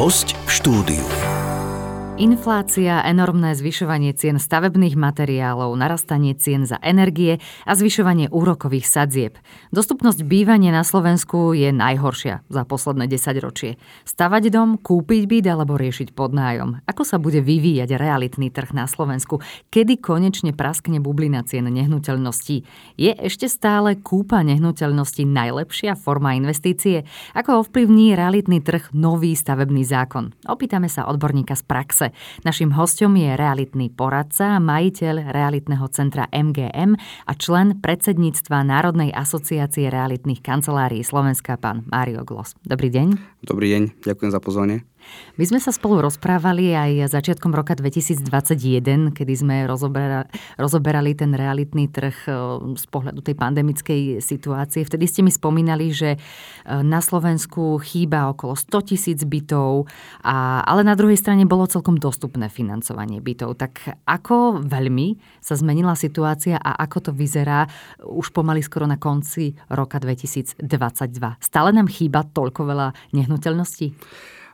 Host v štúdiu. Inflácia, enormné zvyšovanie cien stavebných materiálov, narastanie cien za energie a zvyšovanie úrokových sadzieb. Dostupnosť bývania na Slovensku je najhoršia za posledné 10 ročie. Stavať dom, kúpiť byt alebo riešiť podnájom. Ako sa bude vyvíjať realitný trh na Slovensku? Kedy konečne praskne bublina cien nehnuteľností? Je ešte stále kúpa nehnuteľností najlepšia forma investície? Ako ovplyvní realitný trh nový stavebný zákon? Opýtame sa odborníka z praxe. Našim hostom je realitný poradca, majiteľ realitného centra MGM a člen predsedníctva Národnej asociácie realitných kancelárií Slovenska, pán Mário Glos. Dobrý deň. Dobrý deň, ďakujem za pozvanie. My sme sa spolu rozprávali aj začiatkom roka 2021, kedy sme rozoberali, rozoberali ten realitný trh e, z pohľadu tej pandemickej situácie. Vtedy ste mi spomínali, že e, na Slovensku chýba okolo 100 tisíc bytov, a, ale na druhej strane bolo celkom dostupné financovanie bytov. Tak ako veľmi sa zmenila situácia a ako to vyzerá už pomaly skoro na konci roka 2022? Stále nám chýba toľko veľa nehnuteľností?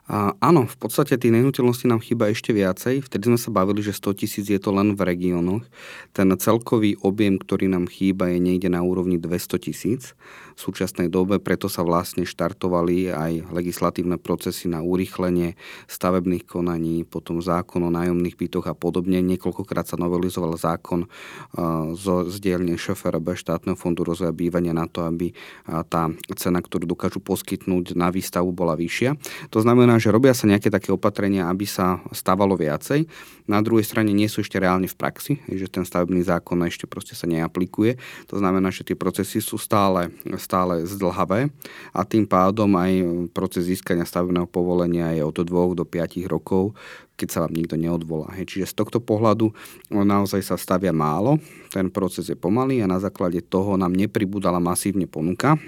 A áno, v podstate tých nehnuteľností nám chýba ešte viacej. Vtedy sme sa bavili, že 100 tisíc je to len v regiónoch. Ten celkový objem, ktorý nám chýba, je niekde na úrovni 200 tisíc v súčasnej dobe, preto sa vlastne štartovali aj legislatívne procesy na urýchlenie stavebných konaní, potom zákon o nájomných bytoch a podobne. Niekoľkokrát sa novelizoval zákon zo zdielne ŠFRB štátneho fondu rozvoja bývania na to, aby tá cena, ktorú dokážu poskytnúť na výstavu, bola vyššia. To znamená, že robia sa nejaké také opatrenia, aby sa stávalo viacej. Na druhej strane nie sú ešte reálne v praxi, že ten stavebný zákon ešte proste sa neaplikuje. To znamená, že tie procesy sú stále stále zdlhavé a tým pádom aj proces získania stavebného povolenia je od 2 do 5 rokov, keď sa vám nikto neodvolá. Hej. Čiže z tohto pohľadu naozaj sa stavia málo, ten proces je pomalý a na základe toho nám nepribudala masívne ponuka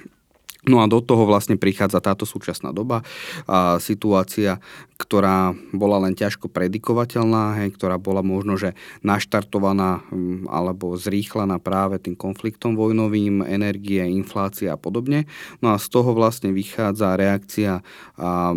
No a do toho vlastne prichádza táto súčasná doba, a situácia, ktorá bola len ťažko predikovateľná, hej, ktorá bola možno, že naštartovaná mm, alebo zrýchlená práve tým konfliktom vojnovým, energie, inflácia a podobne. No a z toho vlastne vychádza reakcia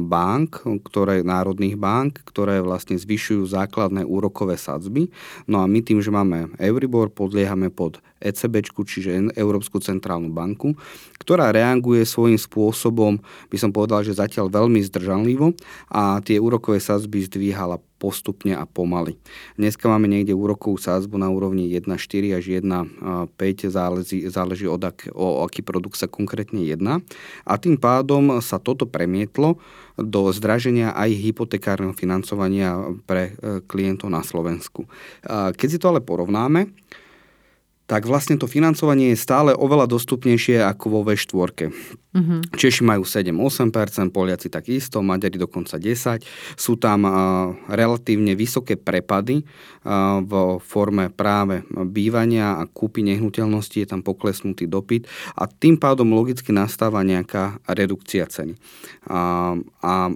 bank, ktoré, národných bank, ktoré vlastne zvyšujú základné úrokové sadzby. No a my tým, že máme Euribor, podliehame pod ECB, čiže Európsku centrálnu banku, ktorá reaguje svojím spôsobom, by som povedal, že zatiaľ veľmi zdržanlivo a tie úrokové sazby zdvíhala postupne a pomaly. Dneska máme niekde úrokovú sázbu na úrovni 1,4 až 1,5, záleží, záleží od ak, o aký produkt sa konkrétne jedná. A tým pádom sa toto premietlo do zdraženia aj hypotekárneho financovania pre e, klientov na Slovensku. Keď si to ale porovnáme, tak vlastne to financovanie je stále oveľa dostupnejšie ako vo V4. Mm-hmm. Češi majú 7-8%, Poliaci takisto, Maďari dokonca 10%. Sú tam uh, relatívne vysoké prepady uh, v forme práve bývania a kúpy nehnuteľnosti, je tam poklesnutý dopyt a tým pádom logicky nastáva nejaká redukcia ceny. Uh, a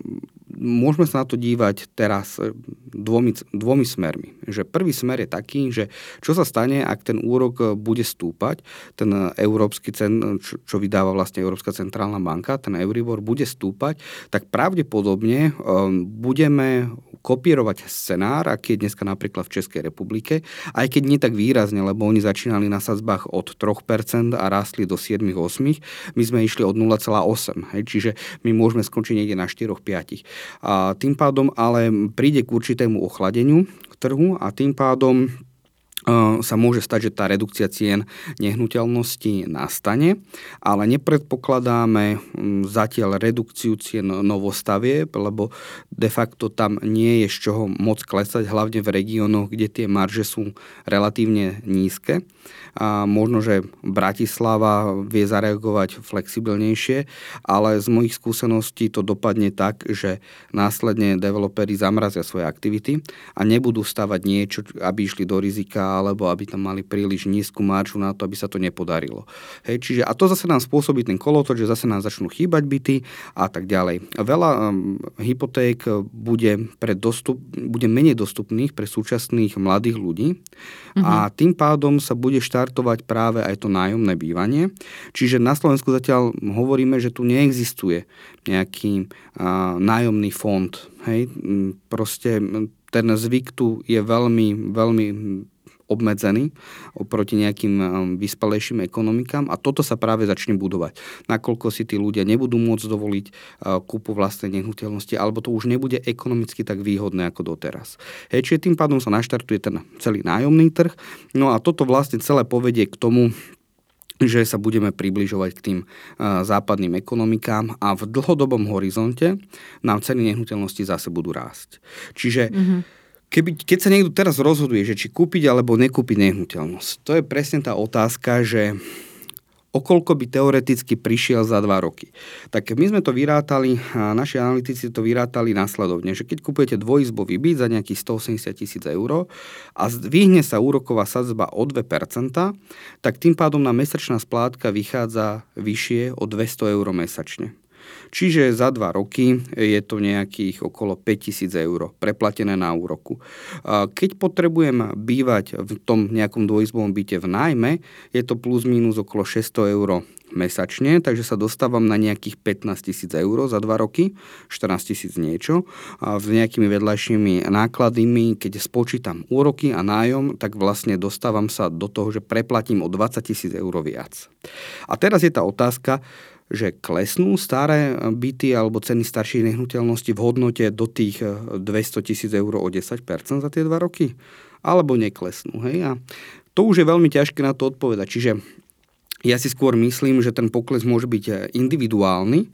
môžeme sa na to dívať teraz e, dvomi, dvomi smermi. Že prvý smer je taký, že čo sa stane, ak ten úrok e, bude stúpať, ten európsky cen, čo, čo vydáva vlastne Európska centrálna banka, ten Euribor bude stúpať, tak pravdepodobne um, budeme kopírovať scenár, aký je dneska napríklad v Českej republike, aj keď nie tak výrazne, lebo oni začínali na sadzbách od 3% a rástli do 7-8, my sme išli od 0,8, hej, čiže my môžeme skončiť niekde na 4-5. A tým pádom ale príde k určitému ochladeniu trhu a tým pádom sa môže stať, že tá redukcia cien nehnuteľnosti nastane, ale nepredpokladáme zatiaľ redukciu cien novostavieb, lebo de facto tam nie je z čoho moc klesať, hlavne v regiónoch, kde tie marže sú relatívne nízke a možno, že Bratislava vie zareagovať flexibilnejšie, ale z mojich skúseností to dopadne tak, že následne developeri zamrazia svoje aktivity a nebudú stavať niečo, aby išli do rizika alebo aby tam mali príliš nízku maržu na to, aby sa to nepodarilo. Hej, čiže, a to zase nám spôsobí ten kolotoč, že zase nám začnú chýbať byty a tak ďalej. Veľa um, hypoték bude, pre dostup, bude menej dostupných pre súčasných mladých ľudí mm-hmm. a tým pádom sa bude bude štartovať práve aj to nájomné bývanie. Čiže na Slovensku zatiaľ hovoríme, že tu neexistuje nejaký a, nájomný fond. Hej? Proste ten zvyk tu je veľmi, veľmi obmedzený oproti nejakým um, vyspelejším ekonomikám a toto sa práve začne budovať. Nakoľko si tí ľudia nebudú môcť dovoliť uh, kúpu vlastnej nehnuteľnosti alebo to už nebude ekonomicky tak výhodné ako doteraz. Hej, čiže tým pádom sa naštartuje ten celý nájomný trh. No a toto vlastne celé povedie k tomu, že sa budeme približovať k tým uh, západným ekonomikám a v dlhodobom horizonte nám ceny nehnuteľnosti zase budú rásť. Čiže mm-hmm Keby, keď sa niekto teraz rozhoduje, že či kúpiť alebo nekúpiť nehnuteľnosť, to je presne tá otázka, že okolko by teoreticky prišiel za dva roky. Tak my sme to vyrátali, a naši analytici to vyrátali následovne, že keď kupujete dvojizbový byt za nejakých 180 tisíc eur a zdvihne sa úroková sadzba o 2%, tak tým pádom na mesačná splátka vychádza vyššie o 200 eur mesačne. Čiže za dva roky je to nejakých okolo 5000 eur preplatené na úroku. Keď potrebujem bývať v tom nejakom dvojizbovom byte v nájme, je to plus minus okolo 600 eur mesačne, takže sa dostávam na nejakých 15 tisíc eur za dva roky, 14 tisíc niečo. A s nejakými vedľajšími nákladmi, keď spočítam úroky a nájom, tak vlastne dostávam sa do toho, že preplatím o 20 tisíc eur viac. A teraz je tá otázka, že klesnú staré byty alebo ceny starších nehnuteľností v hodnote do tých 200 eh, tisíc eur o 10% za tie dva roky? Alebo neklesnú. Hej? A to už je veľmi ťažké na to odpovedať. Čiže ja si skôr myslím, že ten pokles môže byť eh, individuálny,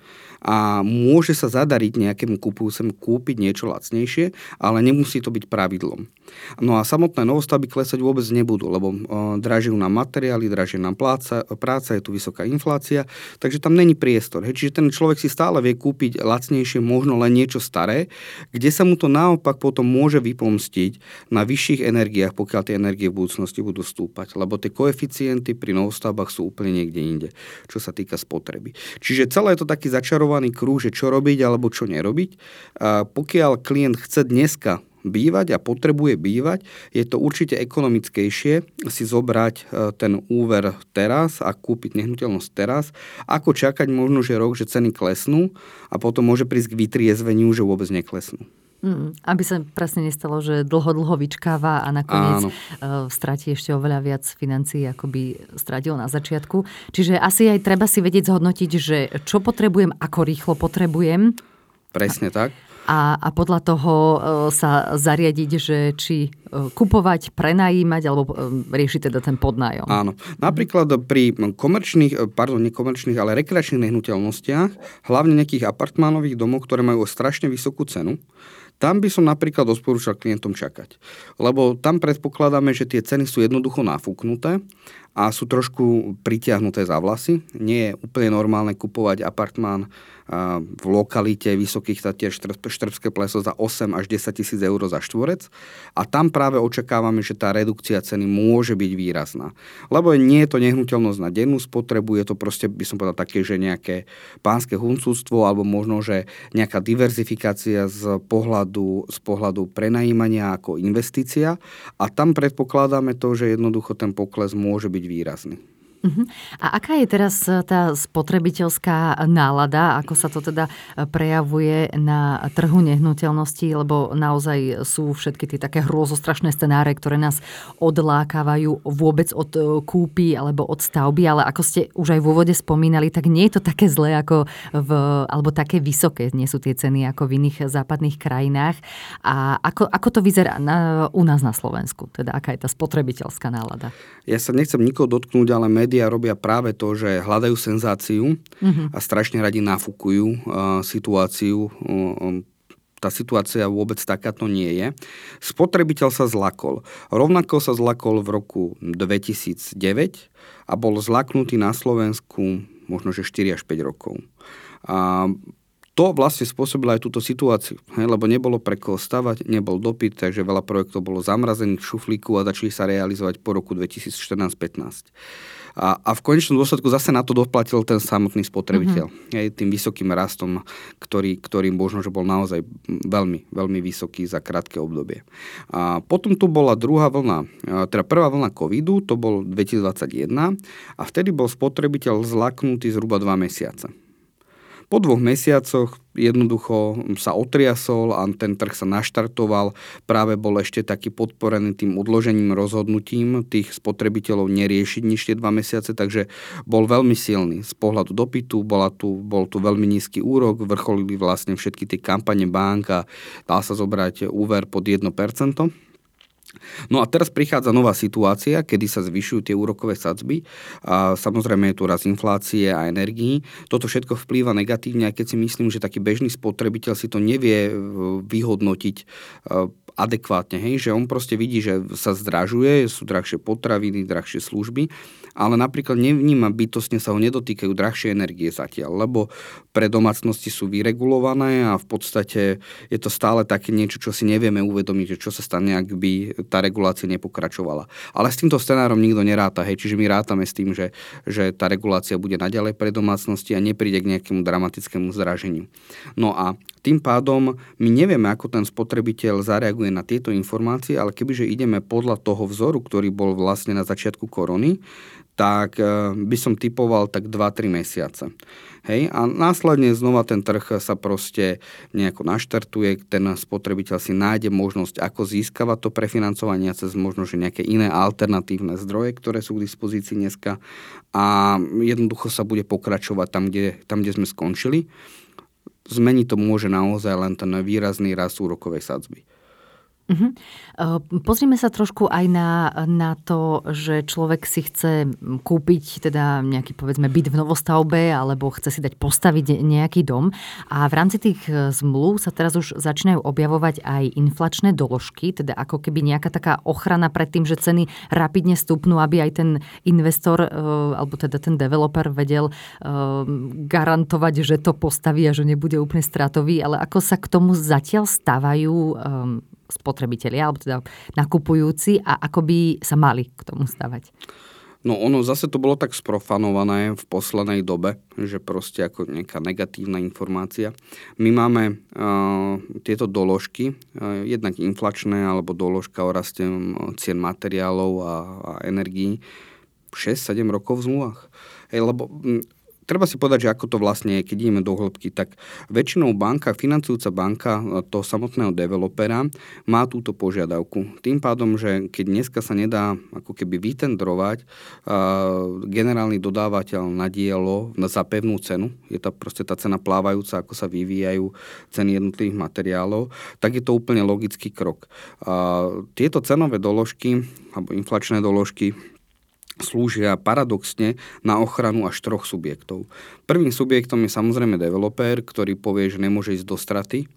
a môže sa zadariť nejakému kupujúcemu kúpiť niečo lacnejšie, ale nemusí to byť pravidlom. No a samotné novostavby klesať vôbec nebudú, lebo dražujú nám materiály, draží nám pláca, práca, je tu vysoká inflácia, takže tam není priestor. Hej. Čiže ten človek si stále vie kúpiť lacnejšie možno len niečo staré, kde sa mu to naopak potom môže vypomstiť na vyšších energiách, pokiaľ tie energie v budúcnosti budú stúpať, lebo tie koeficienty pri novostavbách sú úplne niekde inde, čo sa týka spotreby. Čiže celé je to taký začarovaný začarovaný krúh, že čo robiť alebo čo nerobiť. A pokiaľ klient chce dneska bývať a potrebuje bývať, je to určite ekonomickejšie si zobrať e, ten úver teraz a kúpiť nehnuteľnosť teraz, ako čakať možno, že rok, že ceny klesnú a potom môže prísť k vytriezveniu, že vôbec neklesnú. Mm, aby sa presne nestalo, že dlho, dlho vyčkáva a nakoniec Áno. Uh, stratí ešte oveľa viac financií, ako by stratil na začiatku. Čiže asi aj treba si vedieť zhodnotiť, že čo potrebujem, ako rýchlo potrebujem. Presne tak. A, a podľa toho uh, sa zariadiť, že či uh, kupovať, prenajímať alebo riešiť teda ten podnájom. Áno. Napríklad pri komerčných, pardon, nekomerčných, ale rekreačných nehnuteľnostiach, hlavne nejakých apartmánových domov, ktoré majú strašne vysokú cenu, tam by som napríklad odporúčal klientom čakať. Lebo tam predpokladáme, že tie ceny sú jednoducho nafúknuté a sú trošku pritiahnuté za vlasy. Nie je úplne normálne kupovať apartmán v lokalite Vysokých Tatier Štrbské pleso za 8 až 10 tisíc eur za štvorec a tam práve očakávame, že tá redukcia ceny môže byť výrazná. Lebo nie je to nehnuteľnosť na dennú spotrebu, je to proste, by som povedal, také, že nejaké pánske huncúctvo alebo možno, že nejaká diverzifikácia z pohľadu, z pohľadu prenajímania ako investícia a tam predpokladáme to, že jednoducho ten pokles môže byť výrazný. Uh-huh. A aká je teraz e, tá spotrebiteľská nálada, ako sa to teda e, prejavuje na trhu nehnuteľností, lebo naozaj sú všetky tie také hrôzostrašné scenáre, ktoré nás odlákávajú vôbec od e, kúpy alebo od stavby, ale ako ste už aj v úvode spomínali, tak nie je to také zlé ako v, alebo také vysoké nie sú tie ceny ako v iných západných krajinách. A ako, ako to vyzerá na, u nás na Slovensku? Teda aká je tá spotrebiteľská nálada? Ja sa nechcem nikoho dotknúť, ale med médiá robia práve to, že hľadajú senzáciu uh-huh. a strašne radi nafúkujú uh, situáciu. Uh, tá situácia vôbec takáto nie je. Spotrebiteľ sa zlakol. Rovnako sa zlakol v roku 2009 a bol zlaknutý na Slovensku možno že 4 až 5 rokov. A to vlastne spôsobilo aj túto situáciu, hej, lebo nebolo pre koho stavať, nebol dopyt, takže veľa projektov bolo zamrazených v šuflíku a začali sa realizovať po roku 2014-15. A, a v konečnom dôsledku zase na to doplatil ten samotný spotrebiteľ. Mm-hmm. Hej, tým vysokým rastom, ktorý, ktorý možno, že bol naozaj veľmi, veľmi vysoký za krátke obdobie. A potom tu bola druhá vlna, teda prvá vlna covidu, to bol 2021 a vtedy bol spotrebiteľ zlaknutý zhruba dva mesiace. Po dvoch mesiacoch jednoducho sa otriasol a ten trh sa naštartoval. Práve bol ešte taký podporený tým odložením rozhodnutím tých spotrebiteľov neriešiť nič tie dva mesiace, takže bol veľmi silný z pohľadu dopytu, bola tu, bol tu veľmi nízky úrok, vrcholili vlastne všetky tie kampane bank a dal sa zobrať úver pod 1%. No a teraz prichádza nová situácia, kedy sa zvyšujú tie úrokové sadzby a samozrejme je tu raz inflácie a energií. Toto všetko vplýva negatívne, aj keď si myslím, že taký bežný spotrebiteľ si to nevie e, vyhodnotiť e, adekvátne, hej, že on proste vidí, že sa zdražuje, sú drahšie potraviny, drahšie služby ale napríklad nevníma bytostne sa ho nedotýkajú drahšie energie zatiaľ, lebo pre domácnosti sú vyregulované a v podstate je to stále také niečo, čo si nevieme uvedomiť, že čo sa stane, ak by tá regulácia nepokračovala. Ale s týmto scenárom nikto neráta, hej, čiže my rátame s tým, že, že tá regulácia bude naďalej pre domácnosti a nepríde k nejakému dramatickému zraženiu. No a tým pádom my nevieme, ako ten spotrebiteľ zareaguje na tieto informácie, ale kebyže ideme podľa toho vzoru, ktorý bol vlastne na začiatku korony, tak eh, by som typoval tak 2-3 mesiace. Hej? A následne znova ten trh sa proste nejako naštartuje, ten spotrebiteľ si nájde možnosť, ako získavať to prefinancovanie cez možno, že nejaké iné alternatívne zdroje, ktoré sú k dispozícii dneska a jednoducho sa bude pokračovať tam, kde, tam, kde sme skončili. Zmeniť to môže naozaj len ten výrazný rast úrokovej sadzby. Uh-huh. Pozrime sa trošku aj na, na to, že človek si chce kúpiť teda nejaký povedzme byt v novostavbe alebo chce si dať postaviť nejaký dom a v rámci tých e, zmluv sa teraz už začínajú objavovať aj inflačné doložky, teda ako keby nejaká taká ochrana pred tým, že ceny rapidne stupnú, aby aj ten investor alebo teda ten developer vedel garantovať, že to postaví a že nebude úplne stratový, ale ako sa k tomu zatiaľ stávajú spotrebitelia, alebo teda nakupujúci a ako by sa mali k tomu stavať? No ono zase to bolo tak sprofanované v poslednej dobe, že proste ako nejaká negatívna informácia. My máme uh, tieto doložky, uh, jednak inflačné alebo doložka o raste cien materiálov a, a energií 6-7 rokov v zmluvách. Hej, lebo treba si povedať, že ako to vlastne je, keď ideme do hĺbky, tak väčšinou banka, financujúca banka toho samotného developera má túto požiadavku. Tým pádom, že keď dneska sa nedá ako keby vytendrovať uh, generálny dodávateľ na dielo za pevnú cenu, je to proste tá cena plávajúca, ako sa vyvíjajú ceny jednotlivých materiálov, tak je to úplne logický krok. Uh, tieto cenové doložky alebo inflačné doložky slúžia paradoxne na ochranu až troch subjektov. Prvým subjektom je samozrejme developer, ktorý povie, že nemôže ísť do straty.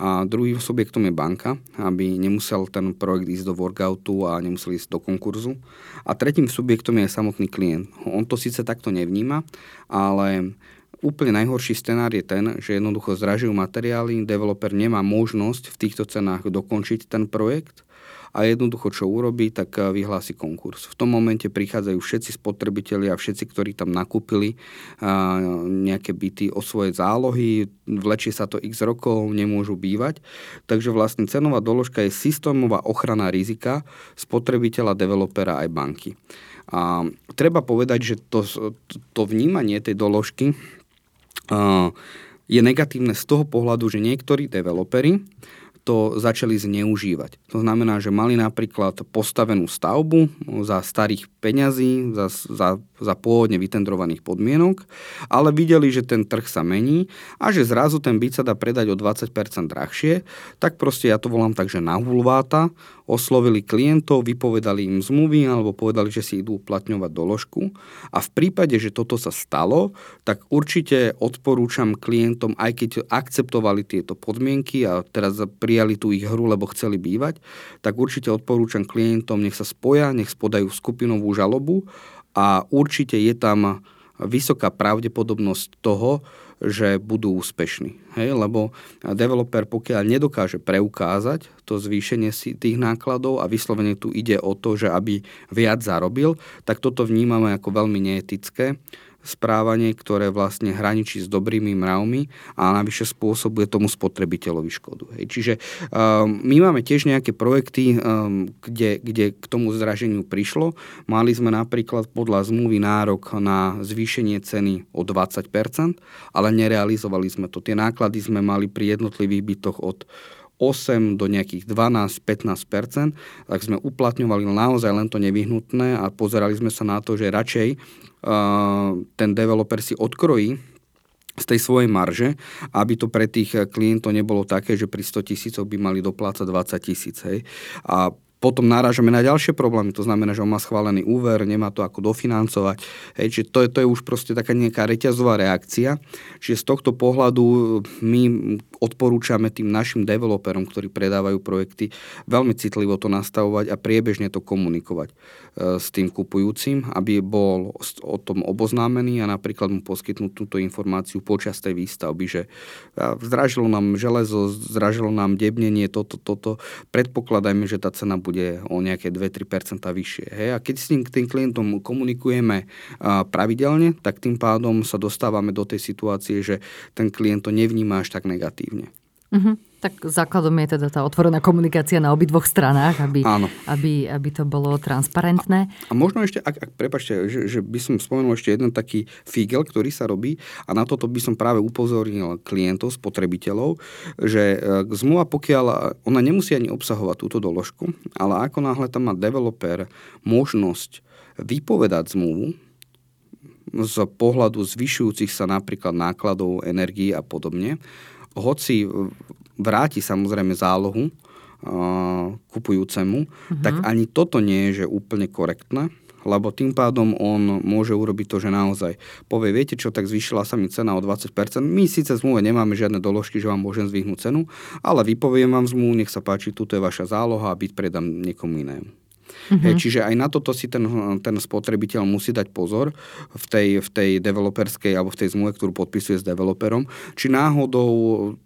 A druhým subjektom je banka, aby nemusel ten projekt ísť do workoutu a nemusel ísť do konkurzu. A tretím subjektom je samotný klient. On to síce takto nevníma, ale úplne najhorší scenár je ten, že jednoducho zdražujú materiály, developer nemá možnosť v týchto cenách dokončiť ten projekt a jednoducho čo urobí, tak eh, vyhlási konkurs. V tom momente prichádzajú všetci spotrebitelia a všetci, ktorí tam nakúpili eh, nejaké byty o svoje zálohy, vlečie sa to x rokov, nemôžu bývať. Takže vlastne cenová doložka je systémová ochrana rizika spotrebiteľa, developera aj banky. A treba povedať, že to, to vnímanie tej doložky uh, je negatívne z toho pohľadu, že niektorí developeri to začali zneužívať. To znamená, že mali napríklad postavenú stavbu za starých peňazí, za, za, za pôvodne vytendrovaných podmienok, ale videli, že ten trh sa mení a že zrazu ten byt sa dá predať o 20% drahšie, tak proste ja to volám tak, že na hulváta, oslovili klientov, vypovedali im zmluvy alebo povedali, že si idú uplatňovať doložku. A v prípade, že toto sa stalo, tak určite odporúčam klientom, aj keď akceptovali tieto podmienky a teraz prijali tú ich hru, lebo chceli bývať, tak určite odporúčam klientom, nech sa spoja, nech spodajú skupinovú žalobu a určite je tam vysoká pravdepodobnosť toho, že budú úspešní. Hej? Lebo developer, pokiaľ nedokáže preukázať to zvýšenie si tých nákladov a vyslovene tu ide o to, že aby viac zarobil, tak toto vnímame ako veľmi neetické správanie, ktoré vlastne hraničí s dobrými mravmi a navyše spôsobuje tomu spotrebiteľovi škodu. Hej. Čiže um, my máme tiež nejaké projekty, um, kde, kde k tomu zraženiu prišlo. Mali sme napríklad podľa zmluvy nárok na zvýšenie ceny o 20%, ale nerealizovali sme to. Tie náklady sme mali pri jednotlivých bytoch od 8 do nejakých 12-15%, tak sme uplatňovali naozaj len to nevyhnutné a pozerali sme sa na to, že radšej ten developer si odkrojí z tej svojej marže, aby to pre tých klientov nebolo také, že pri 100 tisícoch by mali doplácať 20 tisíc. A potom náražame na ďalšie problémy. To znamená, že on má schválený úver, nemá to ako dofinancovať. Hej, čiže to je, to je už proste taká nejaká reťazová reakcia. Čiže z tohto pohľadu my odporúčame tým našim developerom, ktorí predávajú projekty, veľmi citlivo to nastavovať a priebežne to komunikovať e, s tým kupujúcim, aby bol o tom oboznámený a napríklad mu poskytnúť túto informáciu počas tej výstavby, že zdražilo nám železo, zdražilo nám debnenie, toto, toto. Predpokladajme, že tá cena bude o nejaké 2-3% vyššie. Hej? A keď s tým, tým klientom komunikujeme pravidelne, tak tým pádom sa dostávame do tej situácie, že ten klient to nevníma až tak negatívne. Uh-huh. Tak základom je teda tá otvorená komunikácia na obidvoch stranách, aby, aby, aby to bolo transparentné. A, a možno ešte, ak, ak prepačte, že, že by som spomenul ešte jeden taký fígel, ktorý sa robí a na toto by som práve upozornil klientov, spotrebiteľov, že e, zmluva, pokiaľ ona nemusí ani obsahovať túto doložku, ale ako náhle tam má developer možnosť vypovedať zmluvu, z pohľadu zvyšujúcich sa napríklad nákladov, energii a podobne, hoci vráti samozrejme zálohu uh, kupujúcemu, uh-huh. tak ani toto nie je že úplne korektné, lebo tým pádom on môže urobiť to, že naozaj povie, viete čo, tak zvýšila sa mi cena o 20%, my síce v zmluve nemáme žiadne doložky, že vám môžem zvyhnúť cenu, ale vypoviem vám zmluvu, nech sa páči, tuto je vaša záloha a byť predám niekomu inému. Mm-hmm. Čiže aj na toto si ten, ten spotrebiteľ musí dať pozor v tej, v tej developerskej alebo v tej zmluve, ktorú podpisuje s developerom, či náhodou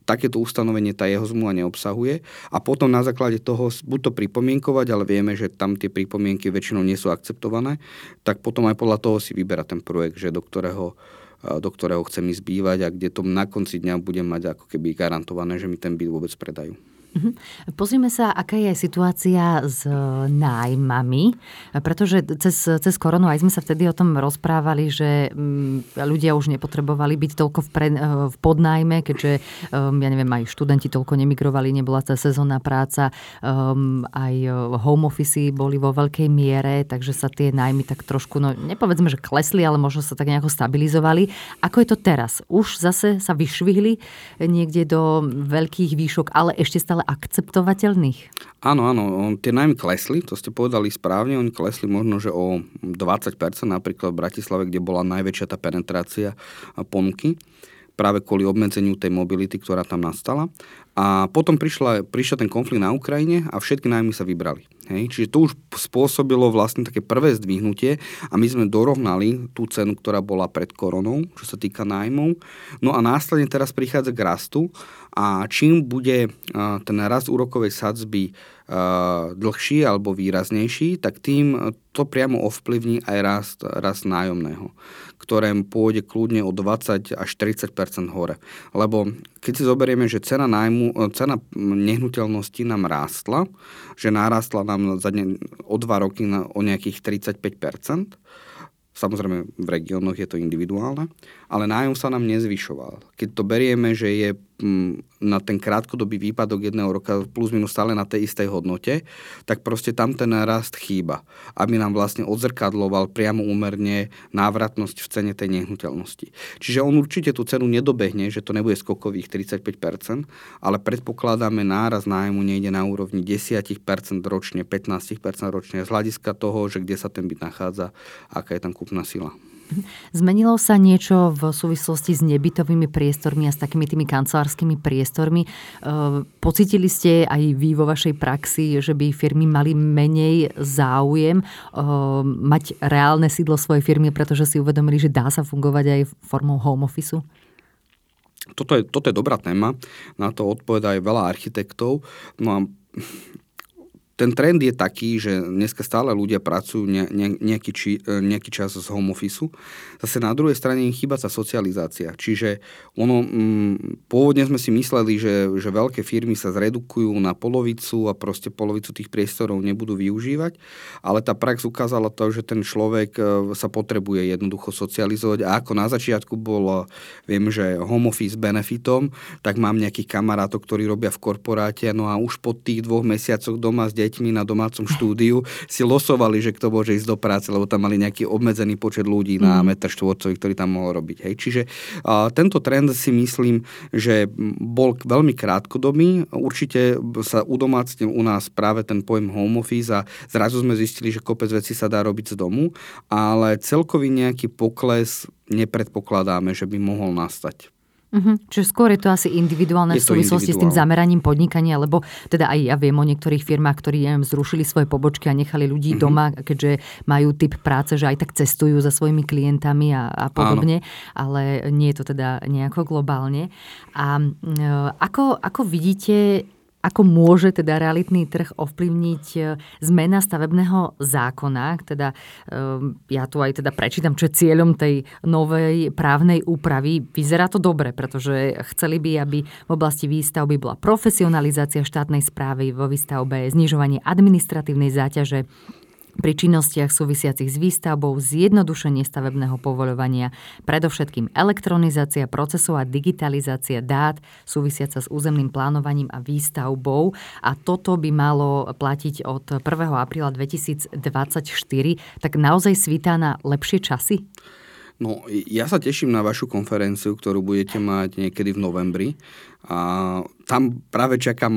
takéto ustanovenie tá jeho zmluva neobsahuje a potom na základe toho buď to pripomienkovať, ale vieme, že tam tie pripomienky väčšinou nie sú akceptované, tak potom aj podľa toho si vyberá ten projekt, že do ktorého do ktorého chcem ísť bývať a kde to na konci dňa budem mať ako keby garantované, že mi ten byt vôbec predajú. Mhm. Pozrime sa, aká je situácia s nájmami, pretože cez, cez koronu aj sme sa vtedy o tom rozprávali, že mm, ľudia už nepotrebovali byť toľko v, pre, v podnájme, keďže, um, ja neviem, aj študenti toľko nemigrovali, nebola tá sezónna práca, aj home office boli vo veľkej miere, takže sa tie nájmy tak trošku, no nepovedzme, že klesli, ale možno sa tak nejako stabilizovali. Ako je to teraz? Už zase sa vyšvihli niekde do veľkých výšok, ale ešte stále akceptovateľných? Áno, áno, tie najmä klesli, to ste povedali správne, oni klesli možno, že o 20%, napríklad v Bratislave, kde bola najväčšia tá penetrácia ponuky práve kvôli obmedzeniu tej mobility, ktorá tam nastala. A potom prišla, prišiel ten konflikt na Ukrajine a všetky nájmy sa vybrali. Hej. Čiže to už spôsobilo vlastne také prvé zdvihnutie a my sme dorovnali tú cenu, ktorá bola pred koronou, čo sa týka nájmov. No a následne teraz prichádza k rastu a čím bude ten rast úrokovej sadzby dlhší alebo výraznejší, tak tým to priamo ovplyvní aj rast, rast nájomného, ktoré pôjde kľudne o 20 až 30 hore. Lebo keď si zoberieme, že cena, nájmu, cena nehnuteľnosti nám rástla, že narastla nám za ne, o dva roky na, o nejakých 35% Samozrejme, v regiónoch je to individuálne, ale nájom sa nám nezvyšoval. Keď to berieme, že je mm, na ten krátkodobý výpadok jedného roka plus minus stále na tej istej hodnote, tak proste tam ten rast chýba, aby nám vlastne odzrkadloval priamo úmerne návratnosť v cene tej nehnuteľnosti. Čiže on určite tú cenu nedobehne, že to nebude skokových 35%, ale predpokladáme náraz nájmu nejde na úrovni 10% ročne, 15% ročne z hľadiska toho, že kde sa ten byt nachádza, aká je tam kúpna sila. Zmenilo sa niečo v súvislosti s nebytovými priestormi a s takými tými kancelárskymi priestormi? E, pocitili ste aj vy vo vašej praxi, že by firmy mali menej záujem e, mať reálne sídlo svojej firmy, pretože si uvedomili, že dá sa fungovať aj formou home office? toto je, toto je dobrá téma, na to odpoveda aj veľa architektov. No a ten trend je taký, že dneska stále ľudia pracujú ne, ne, nejaký, či, e, nejaký čas z home office. Zase na druhej strane im chýba sa socializácia. Čiže ono, mm, pôvodne sme si mysleli, že, že veľké firmy sa zredukujú na polovicu a proste polovicu tých priestorov nebudú využívať, ale tá prax ukázala to, že ten človek e, sa potrebuje jednoducho socializovať a ako na začiatku bolo, viem, že home office benefitom, tak mám nejakých kamarátov, ktorí robia v korporáte, no a už po tých dvoch mesiacoch doma s deťmi na domácom štúdiu si losovali, že kto môže ísť do práce, lebo tam mali nejaký obmedzený počet ľudí na mm. meter štvorcový, ktorý tam mohol robiť. Hej. Čiže a, tento trend si myslím, že bol veľmi krátkodobý. Určite sa udomácnil u nás práve ten pojem home office a zrazu sme zistili, že kopec vecí sa dá robiť z domu, ale celkový nejaký pokles nepredpokladáme, že by mohol nastať. Uh-huh. Čiže skôr je to asi individuálne v súvislosti s tým zameraním podnikania, lebo teda aj ja viem o niektorých firmách, ktorí neviem, zrušili svoje pobočky a nechali ľudí uh-huh. doma, keďže majú typ práce, že aj tak cestujú za svojimi klientami a, a podobne, Áno. ale nie je to teda nejako globálne. A e, ako, ako vidíte ako môže teda realitný trh ovplyvniť e, zmena stavebného zákona? Teda, e, ja tu aj teda prečítam, čo je cieľom tej novej právnej úpravy. Vyzerá to dobre, pretože chceli by, aby v oblasti výstavby bola profesionalizácia štátnej správy vo výstavbe, znižovanie administratívnej záťaže, pri činnostiach súvisiacich s výstavbou, zjednodušenie stavebného povoľovania, predovšetkým elektronizácia procesov a digitalizácia dát súvisiaca s územným plánovaním a výstavbou. A toto by malo platiť od 1. apríla 2024. Tak naozaj svítá na lepšie časy? No, ja sa teším na vašu konferenciu, ktorú budete mať niekedy v novembri. A tam práve čakám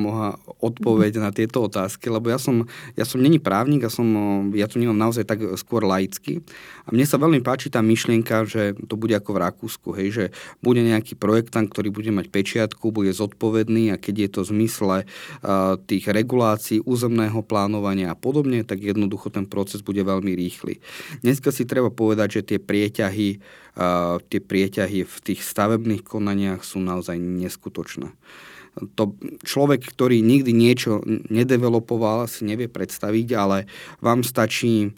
odpoveď na tieto otázky, lebo ja som, ja som není právnik, ja, som, ja tu nemám naozaj tak skôr laicky. A mne sa veľmi páči tá myšlienka, že to bude ako v Rakúsku, hej, že bude nejaký projektant, ktorý bude mať pečiatku, bude zodpovedný a keď je to v zmysle uh, tých regulácií, územného plánovania a podobne, tak jednoducho ten proces bude veľmi rýchly. Dneska si treba povedať, že tie prieťahy, tie prieťahy v tých stavebných konaniach sú naozaj neskutočné to človek, ktorý nikdy niečo nedevelopoval, si nevie predstaviť, ale vám stačí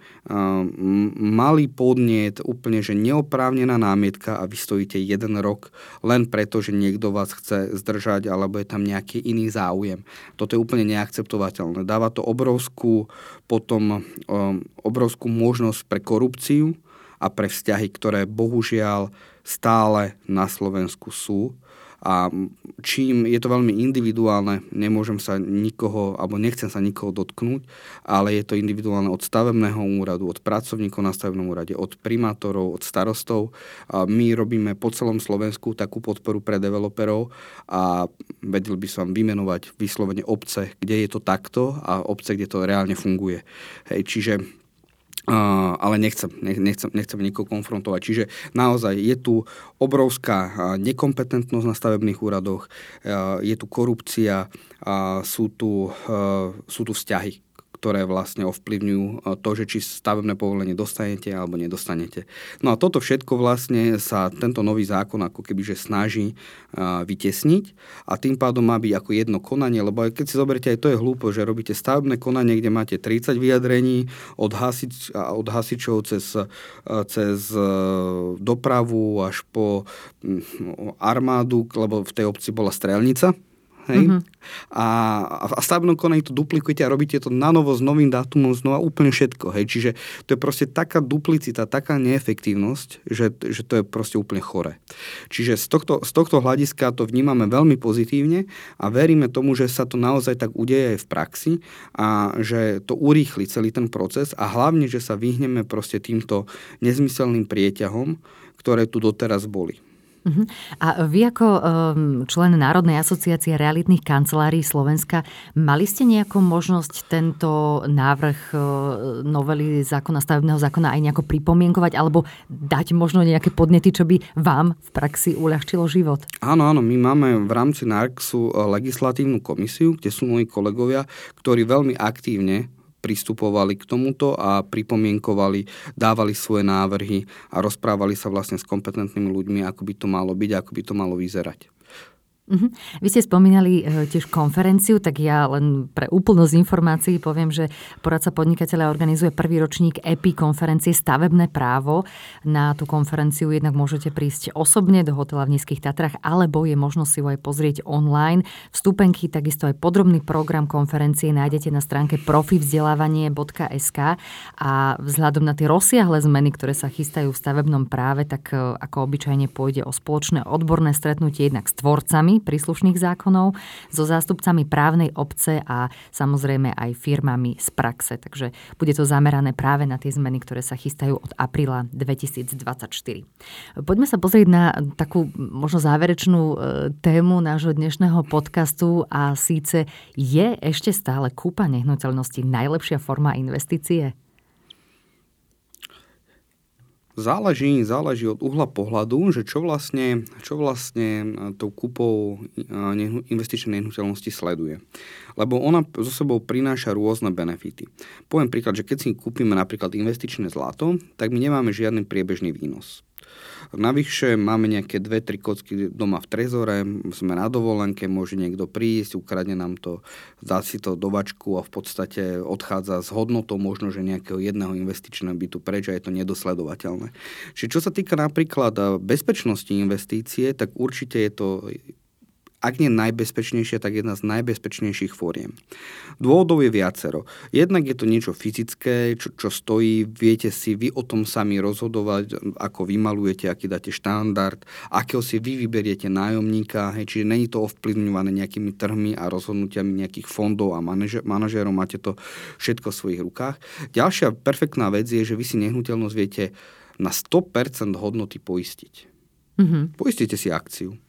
malý podnet, úplne že neoprávnená námietka a vy stojíte jeden rok len preto, že niekto vás chce zdržať alebo je tam nejaký iný záujem. Toto je úplne neakceptovateľné. Dáva to obrovskú potom obrovskú možnosť pre korupciu a pre vzťahy, ktoré bohužiaľ stále na Slovensku sú a čím je to veľmi individuálne, nemôžem sa nikoho, alebo nechcem sa nikoho dotknúť, ale je to individuálne od stavebného úradu, od pracovníkov na stavebnom úrade, od primátorov, od starostov. A my robíme po celom Slovensku takú podporu pre developerov a vedel by som vymenovať vyslovene obce, kde je to takto a obce, kde to reálne funguje. Hej, čiže Ale nechcem, nechcem, nechcem nikoho konfrontovať. Čiže naozaj je tu obrovská nekompetentnosť na stavebných úradoch, je tu korupcia, sú tu, sú tu vzťahy, ktoré vlastne ovplyvňujú e, to, že či stavebné povolenie dostanete alebo nedostanete. No a toto všetko vlastne sa tento nový zákon ako keby že snaží e, vytesniť a tým pádom má byť ako jedno konanie, lebo keď si zoberiete, aj to je hlúpo, že robíte stavebné konanie, kde máte 30 vyjadrení od, hasič, od hasičov cez, e, cez dopravu až po armádu, lebo v tej obci bola strelnica, Hej? Uh-huh. A, a v stavebnom konaní to duplikujete a robíte to na novo s novým dátumom, znova úplne všetko. Hej? Čiže to je proste taká duplicita, taká neefektívnosť, že, že to je proste úplne chore. Čiže z tohto, z tohto hľadiska to vnímame veľmi pozitívne a veríme tomu, že sa to naozaj tak udeje aj v praxi a že to urýchli celý ten proces a hlavne, že sa vyhneme proste týmto nezmyselným prieťahom, ktoré tu doteraz boli. Uh-huh. A vy ako um, člen Národnej asociácie realitných kancelárií Slovenska, mali ste nejakú možnosť tento návrh uh, novely zákona, stavebného zákona aj nejako pripomienkovať alebo dať možno nejaké podnety, čo by vám v praxi uľahčilo život? Áno, áno, my máme v rámci NARXu uh, legislatívnu komisiu, kde sú moji kolegovia, ktorí veľmi aktívne pristupovali k tomuto a pripomienkovali, dávali svoje návrhy a rozprávali sa vlastne s kompetentnými ľuďmi, ako by to malo byť, ako by to malo vyzerať. Uh-huh. Vy ste spomínali uh, tiež konferenciu, tak ja len pre úplnosť informácií poviem, že poradca podnikateľa organizuje prvý ročník EPI konferencie Stavebné právo. Na tú konferenciu jednak môžete prísť osobne do hotela v Nízkych Tatrach, alebo je možnosť si ju aj pozrieť online. Vstupenky, takisto aj podrobný program konferencie nájdete na stránke profivzdelávanie.sk a vzhľadom na tie rozsiahle zmeny, ktoré sa chystajú v stavebnom práve, tak uh, ako obyčajne pôjde o spoločné odborné stretnutie jednak s tvorcami príslušných zákonov, so zástupcami právnej obce a samozrejme aj firmami z praxe. Takže bude to zamerané práve na tie zmeny, ktoré sa chystajú od apríla 2024. Poďme sa pozrieť na takú možno záverečnú e, tému nášho dnešného podcastu a síce je ešte stále kúpa nehnuteľnosti najlepšia forma investície? Záleží, záleží od uhla pohľadu, že čo vlastne, čo vlastne e, tou kúpou e, investičnej nehnuteľnosti sleduje. Lebo ona so sebou prináša rôzne benefity. Poviem príklad, že keď si kúpime napríklad investičné zlato, tak my nemáme žiadny priebežný výnos. Navyše máme nejaké dve, tri kocky doma v trezore, sme na dovolenke, môže niekto prísť, ukradne nám to, dá si to do vačku a v podstate odchádza s hodnotou možno, že nejakého jedného investičného bytu preč a je to nedosledovateľné. Čiže čo sa týka napríklad bezpečnosti investície, tak určite je to ak nie najbezpečnejšia, tak jedna z najbezpečnejších fóriem. Dôvodov je viacero. Jednak je to niečo fyzické, čo, čo stojí, viete si vy o tom sami rozhodovať, ako vymalujete, aký dáte štandard, akého si vy vyberiete nájomníka, hej, čiže není to ovplyvňované nejakými trhmi a rozhodnutiami nejakých fondov a manažer, manažérov, máte to všetko v svojich rukách. Ďalšia perfektná vec je, že vy si nehnuteľnosť viete na 100% hodnoty poistiť. Mm-hmm. Poistíte si akciu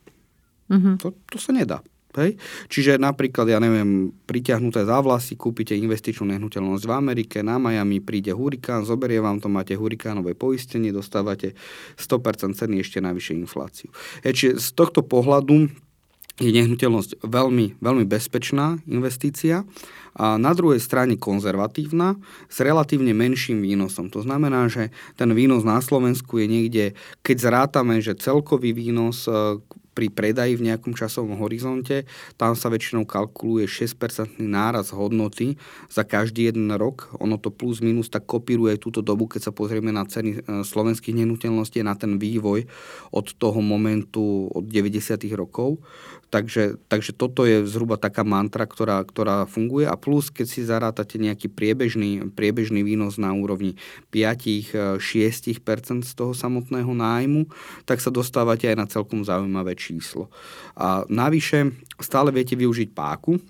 Mm-hmm. To, to sa nedá. Hej? Čiže napríklad, ja neviem, priťahnuté za vlasy, kúpite investičnú nehnuteľnosť v Amerike, na Miami príde hurikán, zoberie vám to, máte hurikánové poistenie, dostávate 100% ceny ešte najvyššie infláciu. Hej, čiže z tohto pohľadu je nehnuteľnosť veľmi, veľmi bezpečná investícia a na druhej strane konzervatívna s relatívne menším výnosom. To znamená, že ten výnos na Slovensku je niekde, keď zrátame, že celkový výnos pri predaji v nejakom časovom horizonte, tam sa väčšinou kalkuluje 6% náraz hodnoty za každý jeden rok. Ono to plus minus tak kopíruje túto dobu, keď sa pozrieme na ceny e, slovenských nehnuteľností, na ten vývoj od toho momentu od 90. rokov. Takže, takže toto je zhruba taká mantra, ktorá, ktorá funguje a plus, keď si zarátate nejaký priebežný, priebežný výnos na úrovni 5-6% z toho samotného nájmu, tak sa dostávate aj na celkom zaujímavé číslo. A navyše stále viete využiť páku,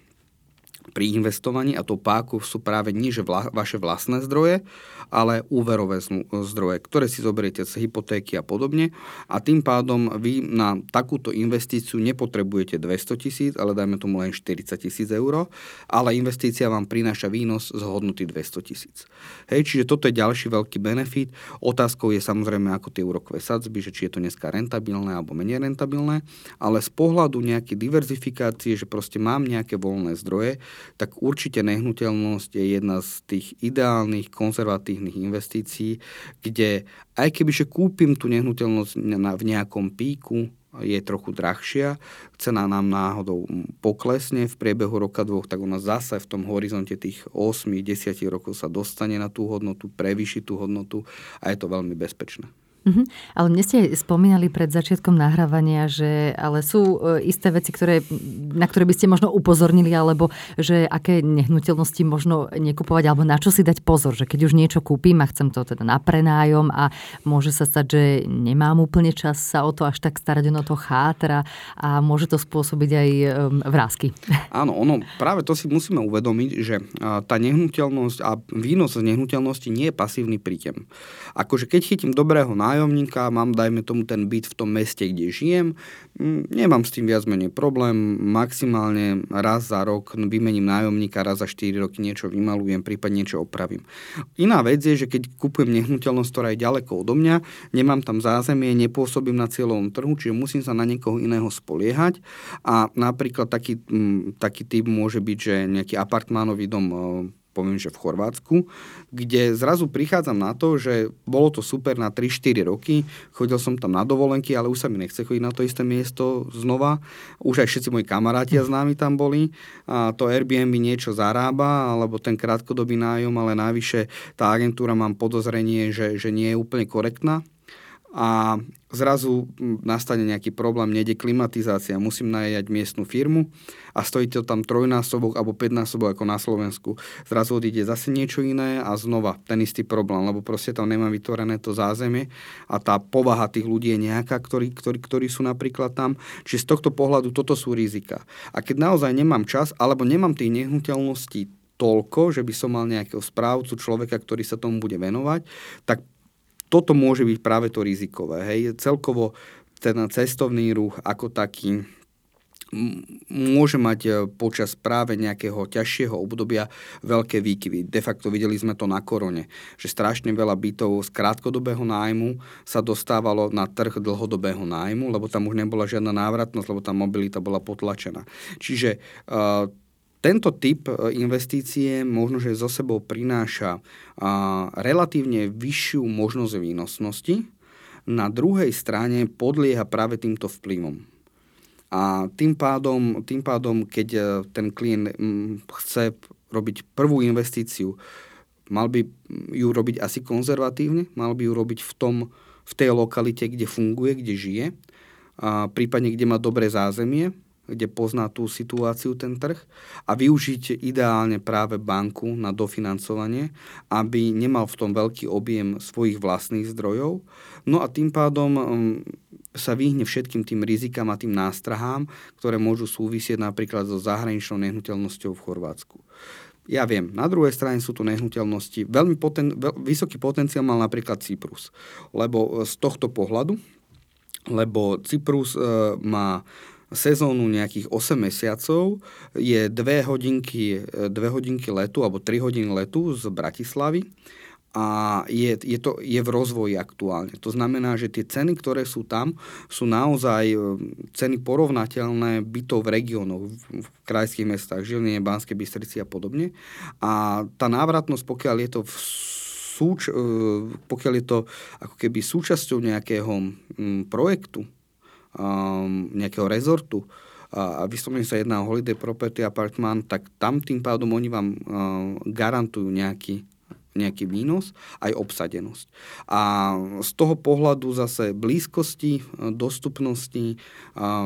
pri investovaní a tou páku sú práve nie že vla, vaše vlastné zdroje, ale úverové zdroje, ktoré si zoberiete z hypotéky a podobne a tým pádom vy na takúto investíciu nepotrebujete 200 tisíc, ale dajme tomu len 40 tisíc eur, ale investícia vám prináša výnos z hodnoty 200 tisíc. Hej, čiže toto je ďalší veľký benefit. Otázkou je samozrejme ako tie úrokové sadzby, že či je to dneska rentabilné alebo menej rentabilné, ale z pohľadu nejakej diverzifikácie, že proste mám nejaké voľné zdroje, tak určite nehnuteľnosť je jedna z tých ideálnych konzervatívnych investícií, kde aj keby kúpim tú nehnuteľnosť v nejakom píku, je trochu drahšia, cena nám náhodou poklesne v priebehu roka dvoch, tak ona zase v tom horizonte tých 8-10 rokov sa dostane na tú hodnotu, prevýši tú hodnotu a je to veľmi bezpečné. Mm-hmm. Ale mne ste spomínali pred začiatkom nahrávania, že ale sú e, isté veci, ktoré, na ktoré by ste možno upozornili, alebo že aké nehnuteľnosti možno nekupovať, alebo na čo si dať pozor, že keď už niečo kúpim a chcem to teda na prenájom a môže sa stať, že nemám úplne čas sa o to až tak starať, ono to chátra a môže to spôsobiť aj vrázky. Áno, ono, práve to si musíme uvedomiť, že tá nehnuteľnosť a výnos z nehnuteľnosti nie je pasívny príjem. Akože keď chytím dobrého nájomníka, nájomníka, mám dajme tomu ten byt v tom meste, kde žijem, mm, nemám s tým viac menej problém, maximálne raz za rok vymením nájomníka, raz za 4 roky niečo vymalujem, prípadne niečo opravím. Iná vec je, že keď kupujem nehnuteľnosť, ktorá je ďaleko odo mňa, nemám tam zázemie, nepôsobím na cieľovom trhu, čiže musím sa na niekoho iného spoliehať. A napríklad taký, mm, taký typ môže byť, že nejaký apartmánový dom poviem, že v Chorvátsku, kde zrazu prichádzam na to, že bolo to super na 3-4 roky, chodil som tam na dovolenky, ale už sa mi nechce chodiť na to isté miesto znova. Už aj všetci moji kamaráti a známi tam boli. A to Airbnb niečo zarába, alebo ten krátkodobý nájom, ale najvyššie tá agentúra mám podozrenie, že, že nie je úplne korektná a zrazu nastane nejaký problém, nejde klimatizácia, musím najať miestnu firmu a stojí to tam trojnásobok alebo päťnásobok ako na Slovensku. Zrazu odíde zase niečo iné a znova ten istý problém, lebo proste tam nemá vytvorené to zázemie a tá povaha tých ľudí je nejaká, ktorí, ktorí, ktorí sú napríklad tam. Čiže z tohto pohľadu toto sú rizika. A keď naozaj nemám čas alebo nemám tých nehnuteľností toľko, že by som mal nejakého správcu, človeka, ktorý sa tomu bude venovať, tak toto môže byť práve to rizikové. Hej. Celkovo ten cestovný ruch ako taký môže mať e, počas práve nejakého ťažšieho obdobia veľké výkyvy. De facto videli sme to na korone, že strašne veľa bytov z krátkodobého nájmu sa dostávalo na trh dlhodobého nájmu, lebo tam už nebola žiadna návratnosť, lebo tá mobilita bola potlačená. Čiže uh, tento typ e, investície možno, že zo sebou prináša relatívne vyššiu možnosť výnosnosti, na druhej strane podlieha práve týmto vplyvom. A tým pádom, tým pádom keď e, ten klient chce robiť prvú investíciu, mal by ju robiť asi konzervatívne, mal by ju robiť v, tom, v tej lokalite, kde funguje, kde žije, a prípadne kde má dobré zázemie, kde pozná tú situáciu ten trh a využiť ideálne práve banku na dofinancovanie, aby nemal v tom veľký objem svojich vlastných zdrojov. No a tým pádom um, sa vyhne všetkým tým rizikám a tým nástrahám, ktoré môžu súvisieť napríklad so zahraničnou nehnuteľnosťou v Chorvátsku. Ja viem, na druhej strane sú tu nehnuteľnosti. Veľmi poten, veľ, vysoký potenciál mal napríklad Cyprus. Lebo z tohto pohľadu, lebo Cyprus e, má sezónu nejakých 8 mesiacov je 2 hodinky, 2 hodinky letu alebo 3 hodiny letu z Bratislavy a je, je, to, je v rozvoji aktuálne. To znamená, že tie ceny, ktoré sú tam, sú naozaj e, ceny porovnateľné bytov v regiónoch, v, v krajských mestách, Žiline, Banskej Bystrici a podobne. A tá návratnosť, pokiaľ je to v súč, e, pokiaľ je to ako keby súčasťou nejakého projektu, um, nejakého rezortu a, a vyslovene sa jedná o holiday property apartment, tak tam tým pádom oni vám uh, garantujú nejaký nejaký výnos, aj obsadenosť. A z toho pohľadu zase blízkosti, dostupnosti,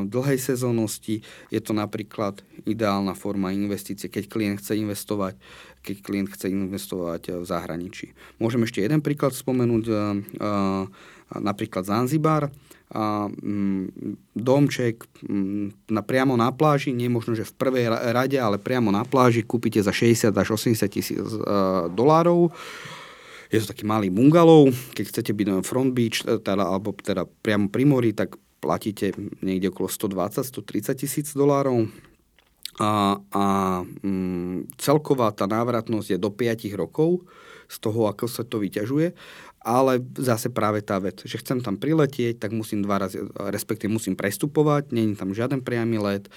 dlhej sezónnosti je to napríklad ideálna forma investície, keď klient chce investovať keď klient chce investovať v zahraničí. Môžem ešte jeden príklad spomenúť, napríklad Zanzibar domček mm, na, priamo na pláži, nie možno, že v prvej rade, ale priamo na pláži kúpite za 60 až 80 tisíc uh, dolárov. Je to taký malý bungalov, keď chcete byť na Front Beach, e, teda, alebo teda priamo pri mori, tak platíte niekde okolo 120-130 tisíc dolárov. A, a mm, celková tá návratnosť je do 5 rokov z toho, ako sa to vyťažuje ale zase práve tá vec, že chcem tam priletieť, tak musím dva razy, respektíve musím prestupovať, není tam žiaden priamy let,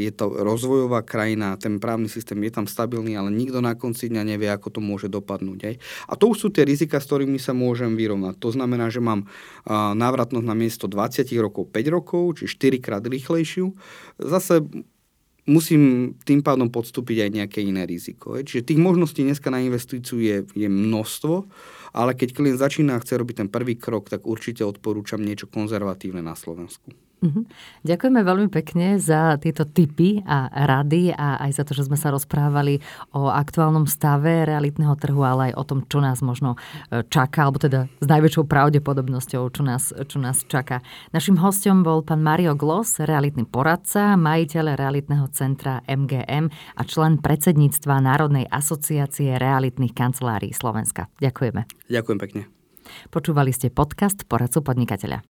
je to rozvojová krajina, ten právny systém je tam stabilný, ale nikto na konci dňa nevie, ako to môže dopadnúť. Aj. A to už sú tie rizika, s ktorými sa môžem vyrovnať. To znamená, že mám návratnosť na miesto 20 rokov 5 rokov, či 4 krát rýchlejšiu. Zase musím tým pádom podstúpiť aj nejaké iné riziko. Čiže tých možností dneska na investíciu je, je množstvo ale keď klient začína a chce robiť ten prvý krok, tak určite odporúčam niečo konzervatívne na Slovensku. Uh-huh. Ďakujeme veľmi pekne za tieto tipy a rady a aj za to, že sme sa rozprávali o aktuálnom stave realitného trhu, ale aj o tom, čo nás možno e, čaká, alebo teda s najväčšou pravdepodobnosťou, čo nás, čo nás čaká. Našim hostom bol pán Mario Gloss, realitný poradca, majiteľ realitného centra MGM a člen predsedníctva Národnej asociácie realitných kancelárií Slovenska. Ďakujeme. Ďakujem pekne. Počúvali ste podcast Poradcu podnikateľa.